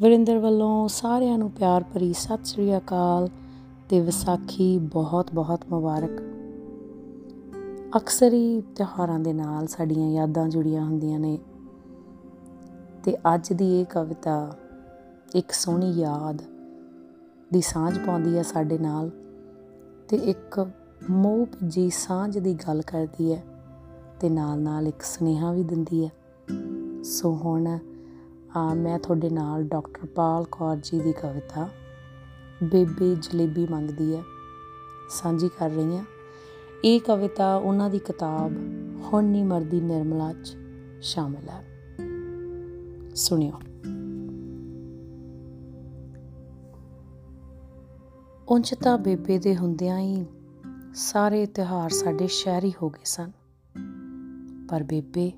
ਵਰਿੰਦਰ ਵੱਲੋਂ ਸਾਰਿਆਂ ਨੂੰ ਪਿਆਰ ਭਰੀ ਸਤਿ ਸ੍ਰੀ ਅਕਾਲ ਤੇ ਵਿਸਾਖੀ ਬਹੁਤ ਬਹੁਤ ਮੁਬਾਰਕ। ਅਕਸਰ ਹੀ ਤਿਉਹਾਰਾਂ ਦੇ ਨਾਲ ਸਾਡੀਆਂ ਯਾਦਾਂ ਜੁੜੀਆਂ ਹੁੰਦੀਆਂ ਨੇ ਤੇ ਅੱਜ ਦੀ ਇਹ ਕਵਿਤਾ ਇੱਕ ਸੋਹਣੀ ਯਾਦ ਦੀ ਸਾਂਝ ਪਾਉਂਦੀ ਹੈ ਸਾਡੇ ਨਾਲ ਤੇ ਇੱਕ ਮੋਹ ਜੀ ਸਾਂਝ ਦੀ ਗੱਲ ਕਰਦੀ ਹੈ ਤੇ ਨਾਲ ਨਾਲ ਇੱਕ ਸੁਨੇਹਾ ਵੀ ਦਿੰਦੀ ਹੈ। ਸੋ ਹੁਣ ਆ ਮੈਂ ਤੁਹਾਡੇ ਨਾਲ ਡਾਕਟਰ ਪਾਲ ਕੌਰ ਜੀ ਦੀ ਕਵਿਤਾ, ਬੇਬੇ ਜਲੇਬੀ ਮੰਗਦੀ ਹੈ, ਸਾਂਝੀ ਕਰ ਰਹੀ ਹਾਂ। ਇਹ ਕਵਿਤਾ ਉਹਨਾਂ ਦੀ ਕਿਤਾਬ ਹੁਣ ਨਹੀਂ ਮਰਦੀ ਨਿਰਮਲਾ ਚ ਸ਼ਾਮਲ ਹੈ। ਸੁਣਿਓ। ਉਂਝ ਤਾਂ ਬੇਬੇ ਦੇ ਹੁੰਦਿਆਂ ਹੀ ਸਾਰੇ ਤਿਉਹਾਰ ਸਾਡੇ ਸ਼ਹਿਰੀ ਹੋ ਗਏ ਸਨ। ਪਰ ਬੇਬੇ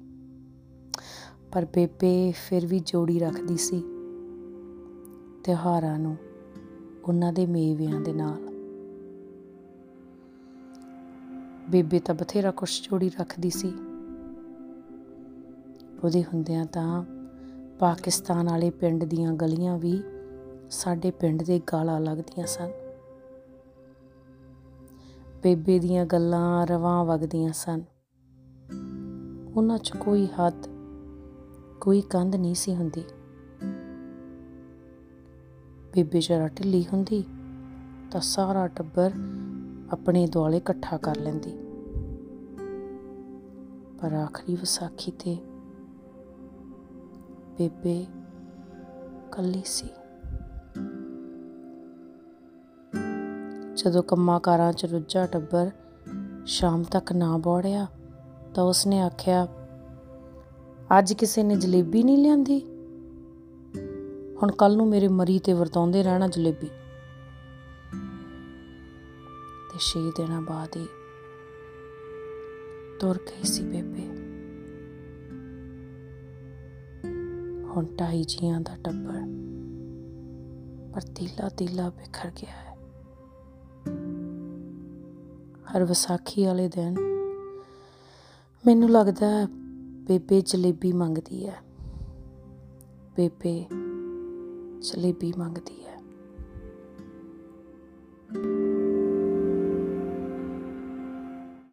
ਪਰ ਬੇਬੇ ਫਿਰ ਵੀ ਜੋੜੀ ਰੱਖਦੀ ਸੀ ਤਿਉਹਾਰਾਂ ਨੂੰ ਉਹਨਾਂ ਦੇ ਮੇਵਿਆਂ ਦੇ ਨਾਲ। ਬੇਬੇ ਤਾਂ ਬਥੇਰਾ ਕੁਛ ਜੋੜੀ ਰੱਖਦੀ ਸੀ। ਉਹਦੇ ਹੁੰਦਿਆਂ ਤਾਂ ਪਾਕਿਸਤਾਨ ਵਾਲੇ ਪਿੰਡ ਦੀਆਂ ਗਲੀਆਂ ਵੀ ਸਾਡੇ ਪਿੰਡ ਦੇ ਗਾਲਾਂ ਲੱਗਦੀਆਂ ਸਨ। ਬੇਬੇ ਦੀਆਂ ਗੱਲਾਂ ਰਵਾਂ ਵਗਦੀਆਂ ਸਨ। ਉਹਨਾਂ 'ਚ ਕੋਈ ਹੱਦ ਕੋਈ ਕੰਧ ਨਹੀਂ ਸੀ ਹੁੰਦੀ। ਬੇਬੇ ਜਰਾ ਢਿੱਲੀ ਹੁੰਦੀ ਤਾਂ ਸਾਰਾ ਟੱਬਰ ਆਪਣੇ ਦੁਆਲੇ ਇਕੱਠਾ ਕਰ ਲੈਂਦੀ। ਪਰ ਆਖਰੀ ਵਿਸਾਖੀ ਤੇ ਬੇਬੇ ਕੱਲੀ ਸੀ। ਜਦੋਂ ਕੰਮਾਂ ਕਾਰਾਂ 'ਚ ਰੁੱਝਾ ਟੱਬਰ ਸ਼ਾਮ ਤੱਕ ਨਾ ਬੋੜਿਆ ਤਾਂ ਉਸਨੇ ਆਖਿਆ ਅੱਜ ਕਿਸੇ ਨੇ ਜਲੇਬੀ ਨਹੀਂ ਲਿਆਂਦੀ? ਹੁਣ ਕੱਲ ਨੂੰ ਮੇਰੇ ਮਰੀ ਤੇ ਵਰਤਾਉਂਦੇ ਰਹਿਣਾ ਜਲੇਬੀ। ਤੇ 6 ਦਿਨਾਂ ਬਾਅਦ ਹੀ ਤੁਰ ਗਈ ਸੀ ਬੇਬੇ। ਹੁਣ ਢਾਈ ਜੀਆਂ ਦਾ ਟੱਬਰ ਪਰ ਤੀਲਾ ਤੀਲਾ ਬਿਖਰ ਗਿਆ ਹੈ। ਹਰ ਵਿਸਾਖੀ ਵਾਲੇ ਦਿਨ ਮੈਨੂੰ ਲੱਗਦਾ ਹੈ ਬੇਬੇ ਜਲੇਬੀ ਮੰਗਦੀ ਹੈ। ਬੇਬੇ ਜਲੇਬੀ ਮੰਗਦੀ ਹੈ।